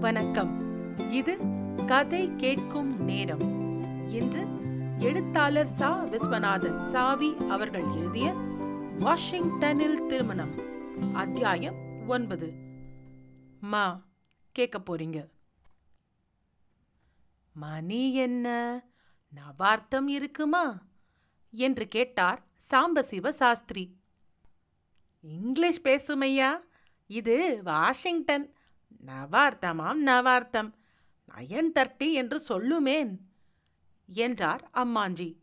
வணக்கம். இது கதை கேட்கும் நேரம் இன்று எழுத்தாளர் சா. விஸ்வநாதன் சாவி அவர்கள் எழுதிய வாஷிங்டனில் திருமணம் அத்தியாயம் ஒன்பது. மா கேட்க போறீங்க. மணி என்ன? நவார்த்தம் இருக்குமா? என்று கேட்டார் சாம்பசிவ சாஸ்திரி. இங்கிலீஷ் பேசுமையா இது வாஷிங்டன். நவார்த்தமாம் நவார்த்தம். நயன்தர்ட்டி என்று சொல்லுமேன் என்றார் அம்மாஞ்சி.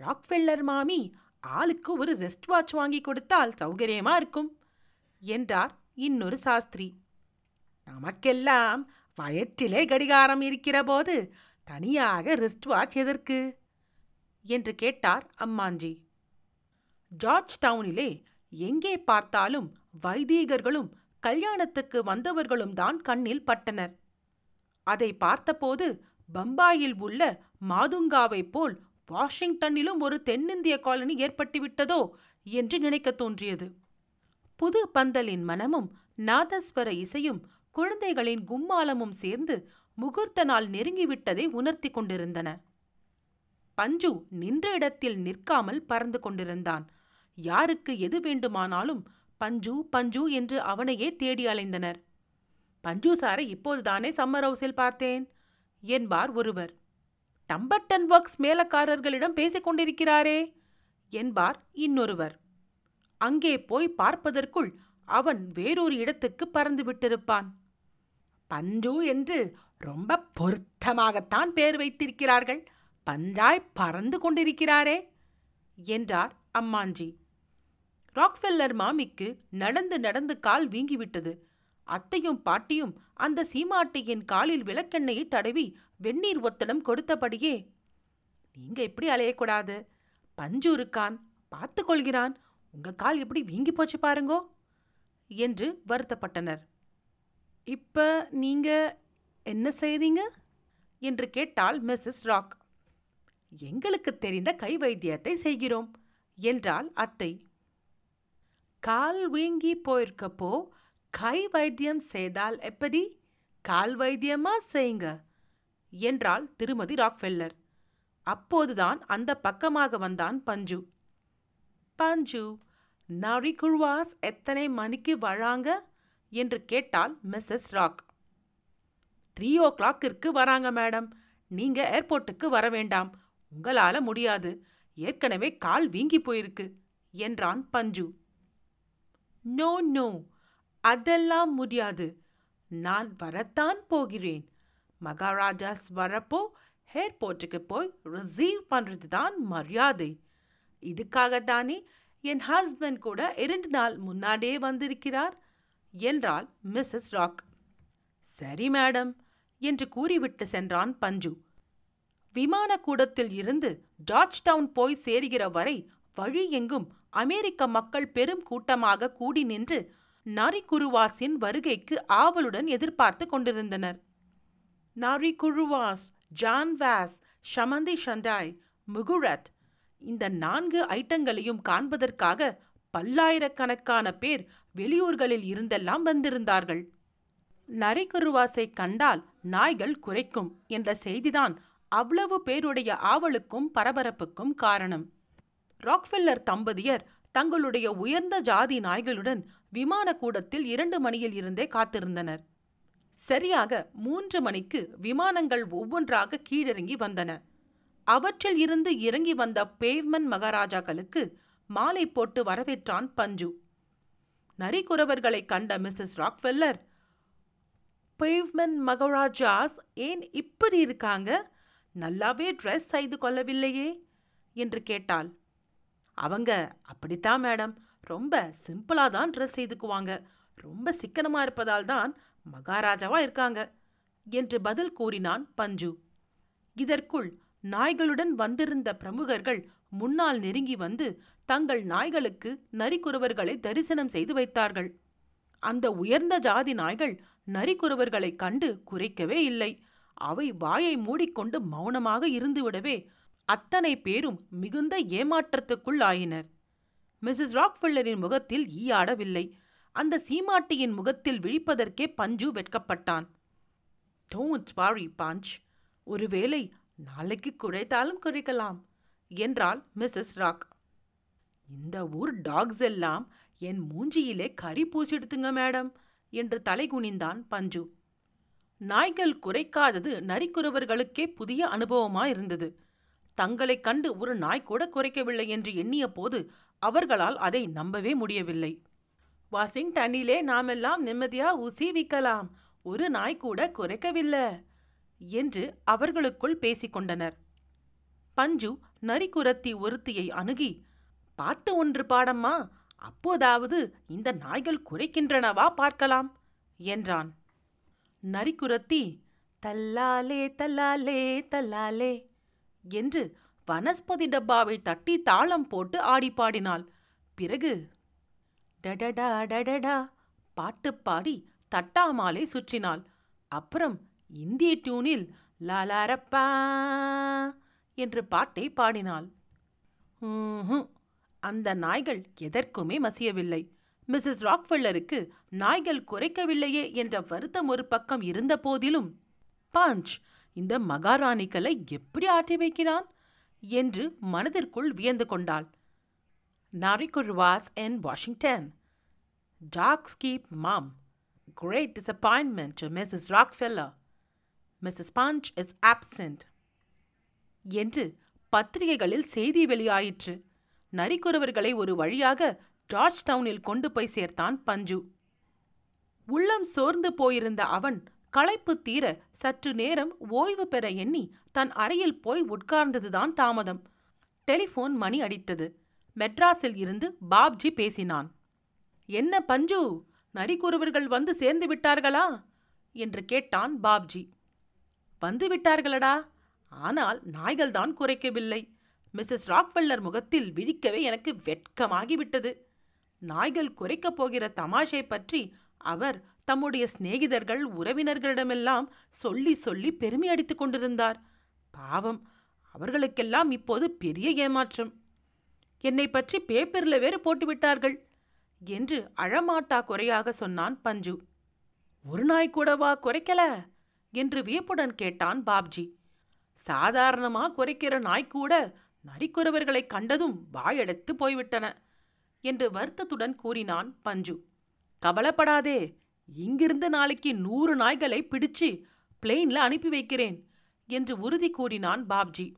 ராக்ஃபெல்லர் மாமி ஆளுக்கு ஒரு ரெஸ்ட் வாட்ச் வாங்கி கொடுத்தால் சௌகரியமா இருக்கும் என்றார் இன்னொரு சாஸ்திரி. நமக்கெல்லாம் வயற்றிலே கடிகாரம் இருக்கிற போது தனியாக ரிஸ்ட் வாட்ச் எதற்கு? என்று கேட்டார் அம்மாஞ்சி. ஜார்ஜ் டவுனிலே எங்கே பார்த்தாலும் வைதீகர்களும் கல்யாணத்துக்கு வந்தவர்களும் தான் கண்ணில் பட்டனர். அதை பார்த்தபோது பம்பாயில் உள்ள மாதுங்காவைப் போல் வாஷிங்டனிலும் ஒரு தென்னிந்திய காலனி ஏற்பட்டுவிட்டதோ என்று நினைக்கத் தோன்றியது. புது பந்தலின் மனமும் நாதஸ்வர இசையும் குழந்தைகளின் கும்மாலமும் சேர்ந்து முகூர்த்த நாள் நெருங்கிவிட்டதை உணர்த்தி கொண்டிருந்தன. பஞ்சு நின்ற இடத்தில் நிற்காமல் பறந்து கொண்டிருந்தான். யாருக்கு எது வேண்டுமானாலும் பஞ்சு பஞ்சு என்று அவனையே தேடி அலைந்தனர். பஞ்சு சாரை இப்போதுதானே சம்மர் ஹவுஸில் பார்த்தேன் என்பார் ஒருவர். டம்பர்டன் ஒர்க்ஸ் மேலக்காரர்களிடம் பேசிக் கொண்டிருக்கிறாரே என்பார் இன்னொருவர். அங்கே போய் பார்ப்பதற்குள் அவன் வேறொரு இடத்துக்கு பறந்து விட்டிருப்பான். பஞ்சு என்று ரொம்ப பொருத்தமாகத்தான் பேர் வைத்திருக்கிறார்கள் பஞ்சாய் பறந்து கொண்டிருக்கிறாரே என்றார் அம்மாஞ்சி. ராக்ஃபெல்லர் மாமிக்கு நடந்து நடந்து கால் வீங்கிவிட்டது. அத்தையும் பாட்டியும் அந்த சீமாட்டியின் காலில் விளக்கெண்ணெயை தடவி வெந்நீர் ஒத்தடம் கொடுத்தபடியே நீங்க இப்படி அலையக்கூடாது. பஞ்சு இருக்கான் பார்த்து கொள்கிறான். உங்க கால் எப்படி வீங்கி போச்சு பாருங்கோ என்று வருத்தப்பட்டனர். இப்ப நீங்க என்ன செய்றீங்க? என்று கேட்டாள் மிஸ்ஸஸ் ராக். எங்களுக்கு தெரிந்த கை வைத்தியத்தை செய்கிறோம் என்றாள் அத்தை. கால் வீங்கி போயிருக்கப்போ கை வைத்தியம் செய்தால் எப்படி? கால் வைத்தியமா செய்யுங்க என்றாள் திருமதி ராக்ஃபெல்லர். அப்போதுதான் அந்த பக்கமாக வந்தான் பஞ்சு. பஞ்சு நரிகுழ்வாஸ் எத்தனை மணிக்கு வராங்க? என்று கேட்டால் மிஸ்ஸஸ் ராக். த்ரீ ஓ கிளாக்கிற்கு வராங்க மேடம். நீங்க ஏர்போர்ட்டுக்கு வர வேண்டாம். உங்களால முடியாது. ஏற்கனவே கால் வீங்கி போயிருக்கு என்றான் பஞ்சு. நோ நோ அதெல்லாம் முடியாது. நான் வரத்தான் போகிறேன். மகாராஜாஸ் வரப்போ ஏர்போர்ட்டுக்கு போய் ரிசீவ் பண்றது தான் மரியாதை. இதுக்காகத்தானே என் ஹஸ்பண்ட் கூட இரண்டு நாள் முன்னாடியே வந்திருக்கிறார் என்றாள் மிஸ்ஸஸ் ராக் சரி மேடம் என்று கூறிவிட்டு சென்றான் பஞ்சு. விமான கூடத்தில் இருந்து ஜார்ஜ் டவுன் போய் சேருகிற வரை வழி எங்கும் அமெரிக்க மக்கள் பெரும் கூட்டமாக கூடி நின்று நாரிகுருவாஸின் வருகைக்கு ஆவலுடன் எதிர்பார்த்து கொண்டிருந்தனர். நாரிகுருவாஸ் ஜான் வாஸ் ஷமந்தி ஷண்டாய் முகுரத் இந்த நான்கு ஐட்டங்களையும் காண்பதற்காக பல்லாயிரக்கணக்கான பேர் வெளியூர்களில் இருந்தெல்லாம் வந்திருந்தார்கள். நரிக்குருவாசை கண்டால் நாய்கள் குறைக்கும் என்ற செய்திதான் அவ்வளவு பேருடைய ஆவலுக்கும் பரபரப்புக்கும் காரணம். ராக்ஃபெல்லர் தம்பதியர் தங்களுடைய உயர்ந்த ஜாதி நாய்களுடன் விமான கூடத்தில் இரண்டு மணியில் இருந்தே காத்திருந்தனர். சரியாக மூன்று மணிக்கு விமானங்கள் ஒவ்வொன்றாக கீழிறங்கி வந்தன. அவற்றில் இருந்து இறங்கி வந்த பேவ்மன் மகாராஜாக்களுக்கு மாலை போட்டு வரவேற்றான் பஞ்சு. நரிக்குறவர்களை கண்ட மிஸ்ஸஸ் ராக்ஃபெல்லர் பேவ்மன் மகாராஜாஸ் ஏன் இப்படி இருக்காங்க? நல்லாவே ட்ரெஸ் செய்து கொள்ளவில்லையே? என்று கேட்டாள். அவங்க அப்படித்தான் மேடம். ரொம்ப சிம்பிளாக தான் ட்ரெஸ் செய்துக்குவாங்க. ரொம்ப சிக்கனமாக இருப்பதால் தான் மகாராஜாவா இருக்காங்க என்று பதில் கூறினான் பஞ்சு. இதற்குள் நாய்களுடன் வந்திருந்த பிரமுகர்கள் முன்னால் நெருங்கி வந்து தங்கள் நாய்களுக்கு நரிக்குறவர்களை தரிசனம் செய்து வைத்தார்கள். அந்த உயர்ந்த ஜாதி நாய்கள் நரிக்குறவர்களைக் கண்டு குறைக்கவே இல்லை. அவை வாயை மூடிக்கொண்டு மௌனமாக இருந்துவிடவே அத்தனை பேரும் மிகுந்த ஏமாற்றத்துக்குள் ஆயினர் மிஸ்ஸஸ் ராக்ஃபில்லரின் முகத்தில் ஈயாடவில்லை அந்த சீமாட்டியின் முகத்தில் விழிப்பதற்கே பஞ்சு வெட்கப்பட்டான். டோன்ட் வாரி பஞ்ச். ஒருவேளை நாளைக்கு குறைத்தாலும் குறைக்கலாம் என்றாள் மிஸ்ஸஸ் ராக். இந்த ஊர் டாக்ஸ் எல்லாம் என் மூஞ்சியிலே கறி பூசிடுத்துங்க மேடம் என்று தலைகுனிந்தான் பஞ்சு. நாய்கள் குறைக்காதது நரிக்குறவர்களுக்கே புதிய அனுபவமாயிருந்தது. தங்களைக் கண்டு ஒரு நாய் கூட குறைக்கவில்லை என்று எண்ணிய போது அவர்களால் அதை நம்பவே முடியவில்லை. வாஷிங்டனிலே நாமெல்லாம் நிம்மதியா ஊசி விக்கலாம். ஒரு நாய் கூட குறைக்கவில்லை என்று அவர்களுக்குள் பேசிக்கொண்டனர் பஞ்சு நரிக்குரத்தி ஒருத்தியை அணுகி பாட்டு ஒன்று பாடம்மா. அப்போதாவது இந்த நாய்கள் குறைக்கின்றனவா பார்க்கலாம் என்றான். நரிக்குரத்தி தல்லாலே தல்லாலே தல்லாலே. என்று வனஸ்பதி டப்பாவை தட்டி தாளம் போட்டு ஆடி பாடினாள். பிறகு டடடா டடடா பாட்டு பாடி தட்டாமாலை சுற்றினாள். அப்புறம் இந்திய டியூனில் லாலாரப்பா என்று பாட்டை பாடினாள். அந்த நாய்கள் எதற்குமே மசியவில்லை. மிஸ்ஸஸ் ராக்ஃபெல்லருக்கு நாய்கள் குறைக்கவில்லையே என்ற வருத்தம் ஒரு பக்கம் இருந்த போதிலும் பாஞ்ச் இந்த மகாராணிகளை எப்படி ஆட்டி வைக்கிறான்? என்று மனதிற்குள் வியந்து கொண்டாள். நாரிகுர்வாஸ் என் Washington. Tax keep mom. Great disappointment to Mrs Rockefeller. Mrs Punch is absent என்று பத்திரிகைகளில் செய்தி வெளியாயிற்று. நரிக்குறவர்களை ஒரு வழியாக ஜார்ஜ் டவுனில் கொண்டு போய் சேர்த்தான் பஞ்சு. உள்ளம் சோர்ந்து போயிருந்த அவன் களைப்பு தீர சற்று நேரம் ஓய்வு பெற எண்ணி தன் அறையில் போய் உட்கார்ந்ததுதான் தாமதம். டெலிபோன் மணி அடித்தது. மெட்ராஸில் இருந்து பாப்ஜி பேசினான். என்ன பஞ்சு? நரிக்குறவர்கள் வந்து சேர்ந்து விட்டார்களா? என்று கேட்டான் பாப்ஜி. வந்து விட்டார்களடா. ஆனால் நாய்கள்தான் குறைக்கவில்லை. மிஸ்ஸஸ் ராக்வெல்லர் முகத்தில் விழிக்கவே எனக்கு வெட்கமாகிவிட்டது நாய்கள் குறைக்கப் போகிற தமாஷை பற்றி அவர் தம்முடைய சிநேகிதர்கள் உறவினர்களிடமெல்லாம் சொல்லி சொல்லி பெருமை அடித்துக் கொண்டிருந்தார். பாவம் அவர்களுக்கெல்லாம் இப்போது பெரிய ஏமாற்றம். என்னை பற்றி பேப்பரில் வேறு போட்டுவிட்டார்கள் என்று அழமாட்டா குறையாக சொன்னான் பஞ்சு. ஒரு நாய் கூடவா குறைக்கல? என்று வியப்புடன் கேட்டான் பாப்ஜி. சாதாரணமா குறைக்கிற நாய் கூட நரிக்குறவர்களை கண்டதும் வாயடைத்து போய்விட்டன என்று வருத்தத்துடன் கூறினான் பஞ்சு. கவலைப்படாதே இங்கிருந்து நாளைக்கு நூறு நாய்களை பிடிச்சு பிளெயின்ல அனுப்பி வைக்கிறேன் என்று உறுதி கூறினான் பாப்ஜி.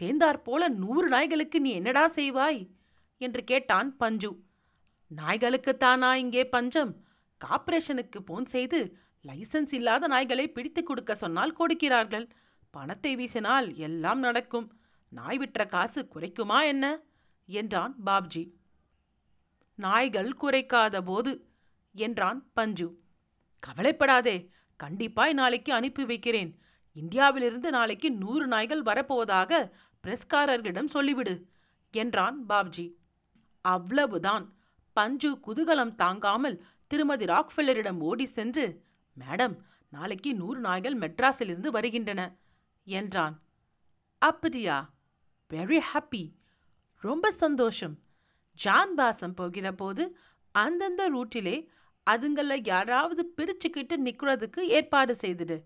சேர்ந்தாற் போல நூறு நாய்களுக்கு நீ என்னடா செய்வாய்? என்று கேட்டான் பஞ்சு. நாய்களுக்குத்தானா இங்கே பஞ்சம்? கார்ப்பரேஷனுக்கு போன் செய்து லைசன்ஸ் இல்லாத நாய்களை பிடித்து கொடுக்க சொன்னால் கொடுக்கிறார்கள். பணத்தை வீசினால் எல்லாம் நடக்கும். நாய் விற்ற காசு குறைக்குமா என்ன? என்றான் பாப்ஜி. நாய்கள் குறைக்காத போது என்றான் பஞ்சு. கவலைப்படாதே கண்டிப்பாய் நாளைக்கு அனுப்பி வைக்கிறேன். இந்தியாவிலிருந்து நாளைக்கு நூறு நாய்கள் வரப்போவதாக பிரஸ்காரர்களிடம் சொல்லிவிடு என்றான் பாப்ஜி. அவ்வளவுதான். பஞ்சு குதூகலம் தாங்காமல் திருமதி ராக்ஃபெல்லரிடம் ஓடி சென்று மேடம் நாளைக்கு நூறு நாய்கள் மெட்ராஸிலிருந்து வருகின்றன என்றான். அப்படியா? வெரி ஹாப்பி ரொம்ப சந்தோஷம். ஜான் பாசம் போகிற போது அந்தந்த ரூட்டிலே அதுங்கள யாராவது பிரிச்சுக்கிட்டு நிக்கிறதுக்கு ஏற்பாடு செய்துடு.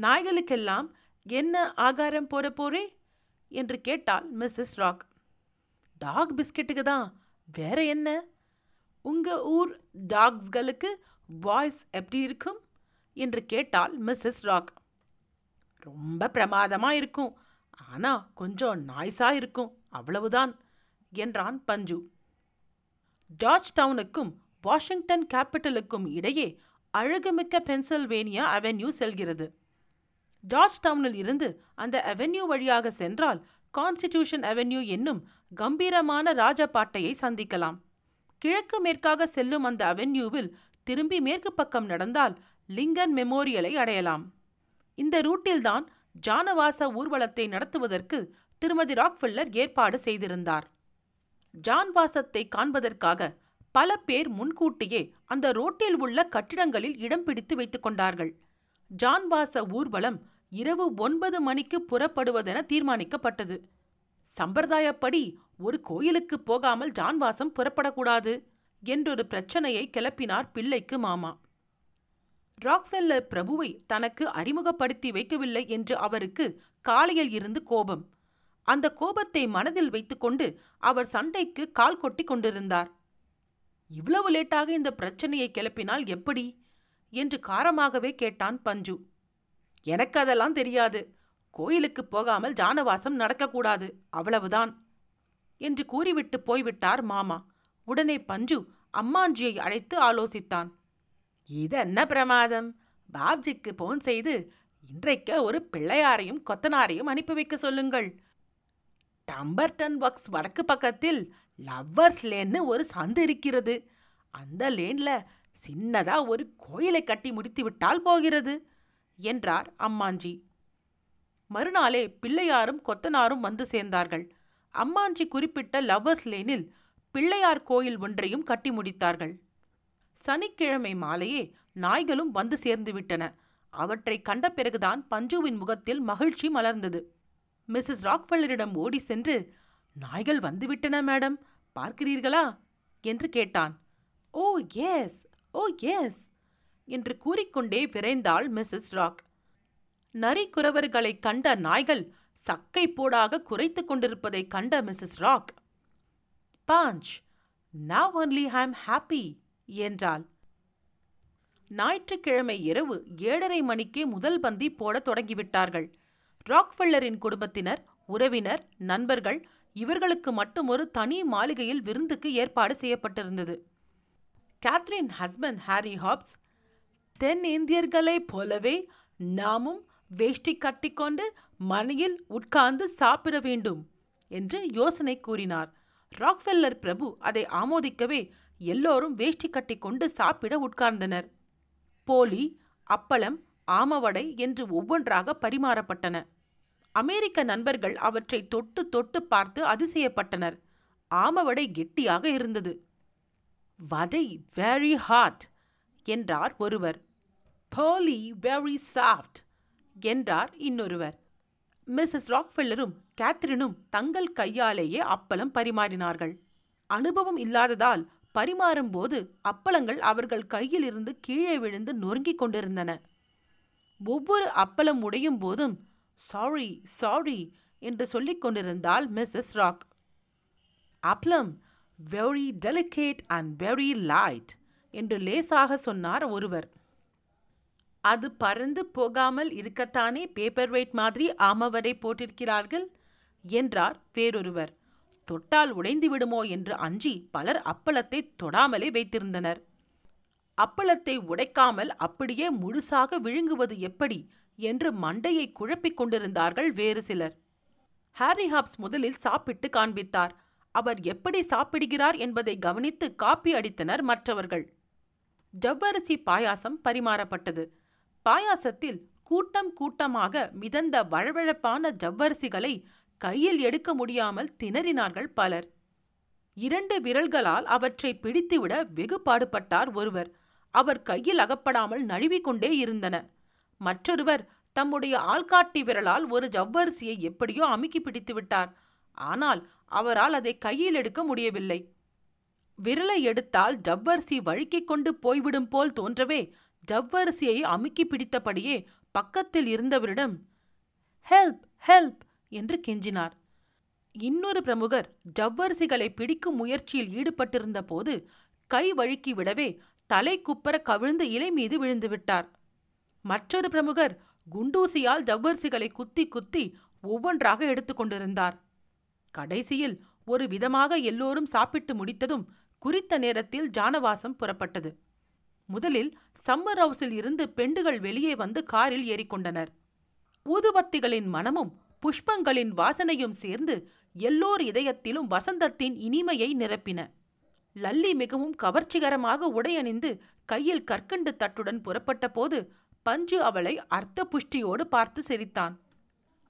நாய்களுக்கெல்லாம் என்ன ஆகாரம் போட போறே? என்று கேட்டாள் மிஸ்ஸஸ் ராக். டாக் பிஸ்கெட்டுக்கு தான். வேற என்ன? உங்க ஊர் டாக்ஸ்களுக்கு வாய்ஸ் எப்படி இருக்கும்? என்று கேட்டாள் மிஸ்ஸஸ் ராக். ரொம்ப பிரமாதமா இருக்கும். ஆனா கொஞ்சம் நாய்ஸா இருக்கும். அவ்வளவுதான் என்றான் பஞ்சு. ஜார்ஜ் டவுனுக்கும் வாஷிங்டன் கேபிட்டலுக்கும் இடையே அழகுமிக்க பென்சில்வேனியா அவென்யூ செல்கிறது. ஜார்ஜ் டவுனில் இருந்து அந்த அவென்யூ வழியாக சென்றால் கான்ஸ்டிடியூஷன் அவென்யூ என்னும் கம்பீரமான ராஜபாட்டையை சந்திக்கலாம். கிழக்கு மேற்காக செல்லும் அந்த அவென்யூவில் திரும்பி மேற்கு பக்கம் நடந்தால் லிங்கன் மெமோரியலை அடையலாம். இந்த ரூட்டில்தான் ஜானவாச ஊர்வலத்தை நடத்துவதற்கு திருமதி ராக்ஃபில்லர் ஏற்பாடு செய்திருந்தார். ஜான்வாசத்தை காண்பதற்காக பல பேர் முன்கூட்டியே அந்த ரோட்டில் உள்ள கட்டிடங்களில் இடம் பிடித்து வைத்துக் கொண்டார்கள். ஜான்வாச ஊர்வலம் இரவு ஒன்பது மணிக்கு புறப்படுவதென தீர்மானிக்கப்பட்டது. சம்பிரதாயப்படி ஒரு கோயிலுக்கு போகாமல் ஜான்வாசம் புறப்படக்கூடாது என்றொரு பிரச்சனையை கிளப்பினார் பிள்ளைக்கு மாமா. ராக்ஃபெல்லர் பிரபுவை தனக்கு அறிமுகப்படுத்தி வைக்கவில்லை என்று அவருக்கு காலையில் இருந்து கோபம். அந்த கோபத்தை மனதில் வைத்துக்கொண்டு அவர் சண்டைக்கு கால் கொட்டி கொண்டிருந்தார். இவ்வளவு லேட்டாக இந்த பிரச்சனையை கிளப்பினால் எப்படி? என்று காரமாகவே கேட்டான் பஞ்சு. எனக்கு அதெல்லாம் தெரியாது. கோயிலுக்கு போகாமல் ஜானவாசம் நடக்கக்கூடாது. அவ்வளவுதான். என்று கூறிவிட்டு போய்விட்டார் மாமா. உடனே பஞ்சு அம்மாஞ்சியை அழைத்து ஆலோசித்தான். இது என்ன பிரமாதம்? பாப்ஜிக்கு போன் செய்து இன்றைக்கு ஒரு பிள்ளையாரையும் கொத்தனாரையும் அனுப்பி வைக்க சொல்லுங்கள். டம்பர்டன் ஒர்க்ஸ் வடக்கு பக்கத்தில் லவ்வர்ஸ் லேன்னு ஒரு சந்து இருக்கிறது. அந்த லேன்ல சின்னதா ஒரு கோயிலை கட்டி முடித்து விட்டால் போகிறது என்றார் அம்மாஞ்சி. மறுநாளே பிள்ளையாரும் கொத்தனாரும் வந்து சேர்ந்தார்கள். அம்மாஞ்சி குறிப்பிட்ட லவ்வர்ஸ் லேனில் பிள்ளையார் கோயில் ஒன்றையும் கட்டி முடித்தார்கள். சனிக்கிழமை மாலையே நாய்களும் வந்து சேர்ந்து விட்டன. அவற்றை கண்ட பிறகுதான் பஞ்சுவின் முகத்தில் மகிழ்ச்சி மலர்ந்தது. மிஸ்ஸஸ் ராக்வெல்லரிடம் ஓடி சென்று நாய்கள் வந்துவிட்டன மேடம். பார்க்கிறீர்களா? என்று கேட்டான். Oh yes. Oh yes. என்று கூறிக்கொண்டே விரைந்தாள் மிஸ்ஸஸ் ராக். நரிக்குறவர்களை கண்ட நாய்கள் சக்கை போடாக குறைத்து கொண்டிருப்பதை கண்ட Mrs Rock. Punch. Now only I happy என்றாள். ஞாயிற்றுக்கிழமை இரவு ஏழரை மணிக்கே முதல் பந்தி போடத் தொடங்கிவிட்டார்கள். ராக்ஃபெல்லரின் குடும்பத்தினர் உறவினர் நண்பர்கள் இவர்களுக்கு மட்டும் ஒரு தனி மாளிகையில் விருந்துக்கு ஏற்பாடு செய்யப்பட்டிருந்தது. Catherine husband Harry Hobbs then இந்தியர்களைப் போலவே நாமும் வேஷ்டி கட்டிக்கொண்டு மனையில் உட்கார்ந்து சாப்பிட வேண்டும் என்று யோசனை கூறினார். ராக்ஃபெல்லர் பிரபு அதை ஆமோதிக்கவே எல்லோரும் வேஷ்டி கட்டிக்கொண்டு சாப்பிட உட்கார்ந்தனர். போலி அப்பளம் ஆமவடை என்று ஒவ்வொன்றாக பரிமாறப்பட்டன. அமெரிக்க நண்பர்கள் அவற்றை தொட்டு தொட்டு பார்த்து அதிசயப்பட்டனர் ஆமவடை கெட்டியாக இருந்தது. வதை வெரி ஹாட் என்றார் ஒருவர். போலி வெரி சாஃப்ட் என்றார் இன்னொருவர். மிஸ்ஸஸ் ராக்ஃபெல்லரும் கேத்ரினும் தங்கள் கையாலேயே அப்பளம் பரிமாறினார்கள். அனுபவம் இல்லாததால் பரிமாறும்போது அப்பளங்கள் அவர்கள் கையிலிருந்து கீழே விழுந்து நொறுங்கிக் கொண்டிருந்தன. ஒவ்வொரு அப்பளம் உடையும் போதும் சாரி சாரி என்று சொல்லிக் கொண்டிருந்தாள் மிஸ்ஸஸ் ராக் அப்பளம் very delicate and very light என்று லேசாக சொன்னார் ஒருவர். அது பறந்து போகாமல் இருக்கத்தானே பேப்பர் வெயிட் மாதிரி ஆமவரை போட்டிருக்கிறார்கள்? என்றார் வேறொருவர். தொட்டால் உடைந்து விடுமோ என்று அஞ்சி பலர் அப்பளத்தை தொடாமலே வைத்திருந்தனர். அப்பளத்தை உடைக்காமல் அப்படியே முழுசாக விழுங்குவது எப்படி? என்று மண்டையை குழப்பிக் கொண்டிருந்தார்கள் வேறு சிலர். ஹாரி ஹாப்ஸ் முதலில் சாப்பிட்டு காண்பித்தார். அவர் எப்படி சாப்பிடுகிறார் என்பதை கவனித்து காப்பி அடித்தனர் மற்றவர்கள். ஜவ்வரிசி பாயாசம் பரிமாறப்பட்டது. பாயாசத்தில் கூட்டம் கூட்டமாக மிதந்த வழவழப்பான ஜவ்வரிசிகளை கையில் எடுக்க முடியாமல் திணறினார்கள் பலர். இரண்டு விரல்களால் அவற்றை பிடித்துவிட வெகு பாடுபட்டார் ஒருவர். அவர் கையில் அகப்படாமல் நழுவிக்கொண்டே இருந்தன. மற்றொருவர் தம்முடைய ஆள்காட்டி விரலால் ஒரு ஜவ்வரிசியை எப்படியோ அமுக்கி பிடித்து விட்டார். ஆனால் அவரால் அதை கையில் எடுக்க முடியவில்லை. விரலை எடுத்தால் ஜவ்வரிசி வழுக்கிக் கொண்டு போய்விடும் போல் தோன்றவே ஜவ்வரிசியை அமுக்கி பிடித்தபடியே பக்கத்தில் இருந்தவரிடம் ஹெல்ப் ஹெல்ப் என்று கெஞ்சினார். இன்னொரு பிரமுகர் ஜவ்வரிசிகளை பிடிக்கும் முயற்சியில் ஈடுபட்டிருந்த போது கை வழுக்கி விடவே தலை குப்பர கவிழ்ந்து இலை மீது விழுந்துவிட்டார் மற்றொரு பிரமுகர் குண்டூசியால் ஜவ்வரிசிகளை குத்தி குத்தி ஒவ்வொன்றாக எடுத்துக்கொண்டிருந்தார் கடைசியில் ஒரு விதமாக எல்லோரும் சாப்பிட்டு முடித்ததும் குறித்த நேரத்தில் ஜானவாசம் புறப்பட்டது. முதலில் சம்மர் ஹவுஸில் இருந்து பெண்டுகள் வெளியே வந்து காரில் ஏறிக்கொண்டனர் ஊதுபத்திகளின் மனமும் புஷ்பங்களின் வாசனையும் சேர்ந்து எல்லோர் இதயத்திலும் வசந்தத்தின் இனிமையை நிரப்பின. லல்லி மிகவும் கவர்ச்சிகரமாக உடையணிந்து கையில் கற்கண்டு தட்டுடன் புறப்பட்ட போது பஞ்சு அவளை அர்த்த புஷ்டியோடு பார்த்து சிரித்தான்.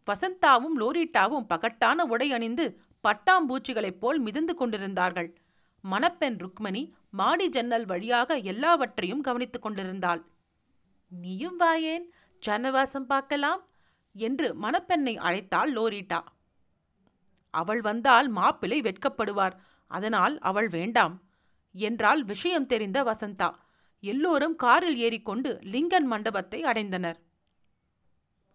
வசந்தாவும் லோரிட்டாவும் பகட்டான உடை அணிந்து பட்டாம்பூச்சிகளைப் போல் மிதந்து கொண்டிருந்தார்கள். மணப்பெண் ருக்மணி மாடி ஜன்னல் வழியாக எல்லாவற்றையும் கவனித்துக் கொண்டிருந்தாள். நீயும் வாயேன் ஜனவாசம் பார்க்கலாம்? என்று மணப்பெண்ணை அழைத்தாள் லோரிட்டா. அவள் வந்தால் மாப்பிளை வெட்கப்படுவார். அதனால் அவள் வேண்டாம் என்றால் விஷயம் தெரிந்த வசந்தா. எல்லோரும் காரில் ஏறிக்கொண்டு லிங்கன் மண்டபத்தை அடைந்தனர்.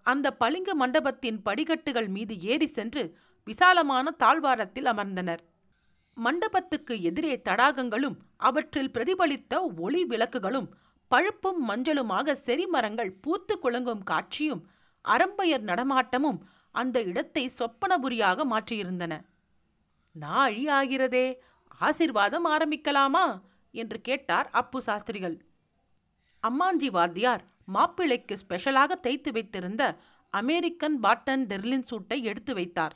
அந்த பளிங்கு மண்டபத்தின் படிக்கட்டுகள் மீது ஏறி சென்று விசாலமான தாழ்வாரத்தில் அமர்ந்தனர். மண்டபத்துக்கு எதிரே தடாகங்களும் அவற்றில் பிரதிபலித்த ஒளி விளக்குகளும் பழுப்பும் மஞ்சளுமாக செரிமரங்கள் பூத்து குலுங்கும் காட்சியும் அரம்பையர் நடமாட்டமும் அந்த இடத்தை சொப்பனபுரியாக மாற்றியிருந்தன. நாழி ஆகிறதே ஆசிர்வாதம் ஆரம்பிக்கலாமா? என்று கேட்டார் அப்பு சாஸ்திரிகள். அம்மாஞ்சி வாத்தியார் மாப்பிள்ளைக்கு ஸ்பெஷலாக தைத்து வைத்திருந்த அமெரிக்கன் பாட்டன் டெர்லின் சூட்டை எடுத்து வைத்தார்.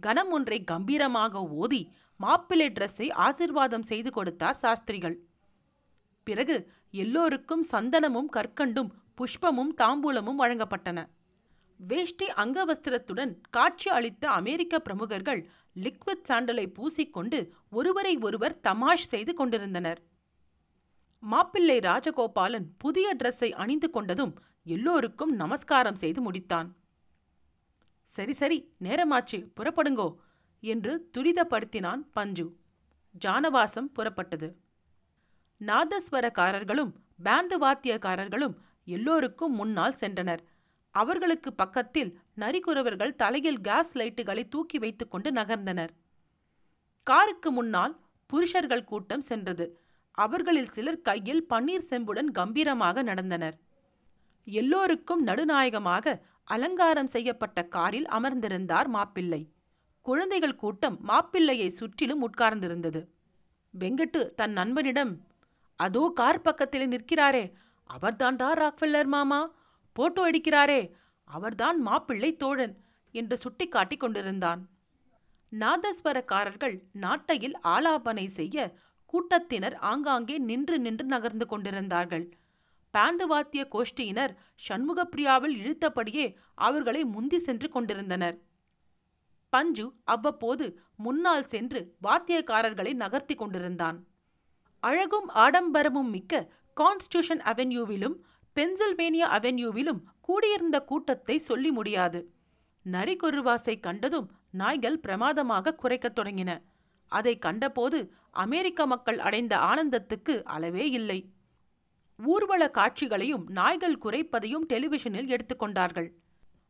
கணம் ஒன்றை கம்பீரமாக ஓதி மாப்பிள்ளை ட்ரெஸ்ஸை ஆசிர்வாதம் செய்து கொடுத்தார் சாஸ்திரிகள். பிறகு எல்லோருக்கும் சந்தனமும் கற்கண்டும் புஷ்பமும் தாம்பூலமும் வழங்கப்பட்டன. வேஷ்டி அங்கவஸ்திரத்துடன் காட்சி அளித்த அமெரிக்க பிரமுகர்கள் லிக்விட் சாண்டலை பூசிக்கொண்டு ஒருவரை ஒருவர் தமாஷ் செய்து கொண்டிருந்தனர். மாப்பிள்ளை ராஜகோபாலன் புதிய ட்ரெஸ்ஸை அணிந்து கொண்டதும் எல்லோருக்கும் நமஸ்காரம் செய்து முடித்தான். சரி சரி நேரமாச்சு புறப்படுங்கோ என்று துரிதப்படுத்தினான் பஞ்சு. ஜானவாசம் புறப்பட்டது. நாதஸ்வரக்காரர்களும் பேண்டு வாத்தியக்காரர்களும் எல்லோருக்கும் முன்னால் சென்றனர். அவர்களுக்கு பக்கத்தில் நரிக்குறவர்கள் தலையில் கேஸ் லைட்டுகளை தூக்கி வைத்துக்கொண்டு நகர்ந்தனர். காருக்கு முன்னால் புருஷர்கள் கூட்டம் சென்றது. அவர்களில் சிலர் கையில் பன்னீர் செம்புடன் கம்பீரமாக நடந்தனர். எல்லோருக்கும் நடுநாயகமாக அலங்காரம் செய்யப்பட்ட காரில் அமர்ந்திருந்தார் மாப்பிள்ளை. குழந்தைகள் கூட்டம் மாப்பிள்ளையை சுற்றிலும் உட்கார்ந்திருந்தது. வெங்கட்டு தன் நண்பனிடம் அதோ கார் பக்கத்தில் நிற்கிறாரே அவர்தான்டா ராக்ஃபெல்லர் மாமா போட்டோ எடுக்கிறாரே அவர்தான் மாப்பிள்ளை தோழன் என்று சுட்டிக்காட்டிக் கொண்டிருந்தான். நாதஸ்வரக்காரர்கள் நாட்டையில் ஆலாபனை செய்ய கூட்டத்தினர் ஆங்காங்கே நின்று நின்று நகர்ந்து கொண்டிருந்தார்கள். பாண்டுவாத்திய கோஷ்டியினர் சண்முகப்பிரியாவில் இழுத்தபடியே அவர்களை முந்தி சென்று கொண்டிருந்தனர். பஞ்சு அவ்வப்போது முன்னால் சென்று வாத்தியக்காரர்களை நகர்த்தி கொண்டிருந்தான். அழகும் ஆடம்பரமும் மிக்க கான்ஸ்டியூஷன் அவென்யூவிலும் பென்சில்வேனியா அவென்யூவிலும் கூடியிருந்த கூட்டத்தை சொல்லி முடியாது. நரிகொருவாசை கண்டதும் நாய்கள் பிரமாதமாக குறைக்கத் தொடங்கின. அதை கண்டபோது அமெரிக்க மக்கள் அடைந்த ஆனந்தத்துக்கு அளவே இல்லை. ஊர்வல காட்சிகளையும் நாய்கள் குறைப்பதையும் டெலிவிஷனில் எடுத்துக்கொண்டார்கள்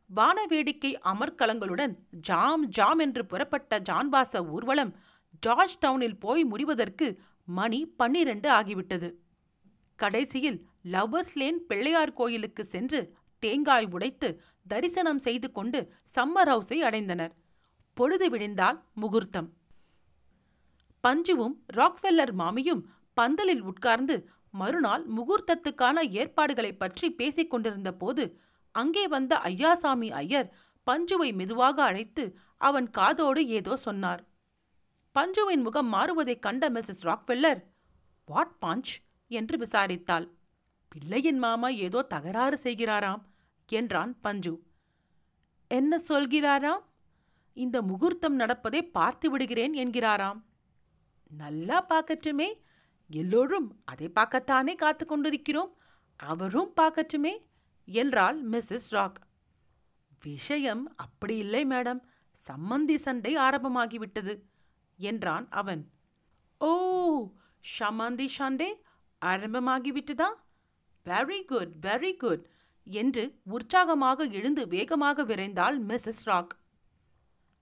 வான வேடிக்கை அமர்க்கலங்களுடன் ஜாம் ஜாம் என்று புறப்பட்ட ஜான்பாச ஊர்வலம் ஜார்ஜ் டவுனில் போய் முடிவதற்கு மணி பன்னிரண்டு ஆகிவிட்டது. கடைசியில் லவ்வர்ஸ் லேன் பிள்ளையார் கோயிலுக்கு சென்று தேங்காய் உடைத்து தரிசனம் செய்து கொண்டு சம்மர் ஹவுஸை அடைந்தனர். பொழுது விடிந்தால் முகூர்த்தம். பஞ்சுவும் ராக்ஃபெல்லர் மாமியும் பந்தலில் உட்கார்ந்து மறுநாள் முகூர்த்தத்துக்கான ஏற்பாடுகளைப் பற்றி பேசிக் கொண்டிருந்த போது அங்கே வந்த ஐயாசாமி ஐயர் பஞ்சுவை மெதுவாக அழைத்து அவன் காதோடு ஏதோ சொன்னார். பஞ்சுவின் முகம் மாறுவதைக் கண்ட மிஸ்ஸஸ் ராக்வெல்லர் வாட் பஞ்ச்? என்று விசாரித்தாள். பிள்ளையின் மாமா ஏதோ தகராறு செய்கிறாராம் என்றான் பஞ்சு. என்ன சொல்கிறாராம்? இந்த முகூர்த்தம் நடப்பதை பார்த்து விடுகிறேன் என்கிறாராம். நல்லா பார்க்கட்டுமே. எல்லோரும் அதை பார்க்கத்தானே காத்து கொண்டிருக்கிறோம். அவரும் பார்க்கட்டுமே என்றாள் மிஸ்ஸஸ் ராக். விஷயம் அப்படி இல்லை மேடம். சம்மந்தி சண்டை ஆரம்பமாகிவிட்டது என்றான் அவன். ஓ! ஷமந்தி சண்டே? ஆரம்பமாகிவிட்டதா வெரி குட் வெரி குட் என்று உற்சாகமாக எழுந்து வேகமாக விரைந்தாள் மிஸ்ஸஸ் ராக்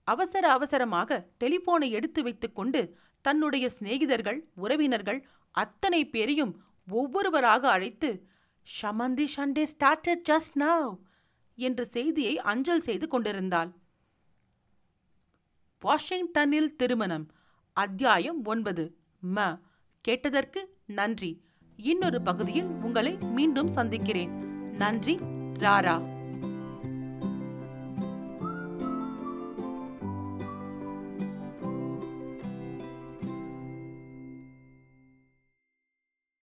அவசர அவசரமாக டெலிபோனை எடுத்து வைத்துக்கொண்டு தன்னுடைய சிநேகிதர்கள் உறவினர்கள் அத்தனை பேரையும் ஒவ்வொருவராக அழைத்து Samanthi Sunday started just now என்ற செய்தியை அஞ்சல் செய்து கொண்டிருந்தாள். வாஷிங்டனில் திருமணம் அத்தியாயம் ஒன்பது. ம. கேட்டதற்கு நன்றி. இன்னொரு பகுதியில் உங்களை மீண்டும் சந்திக்கிறேன். நன்றி ராரா.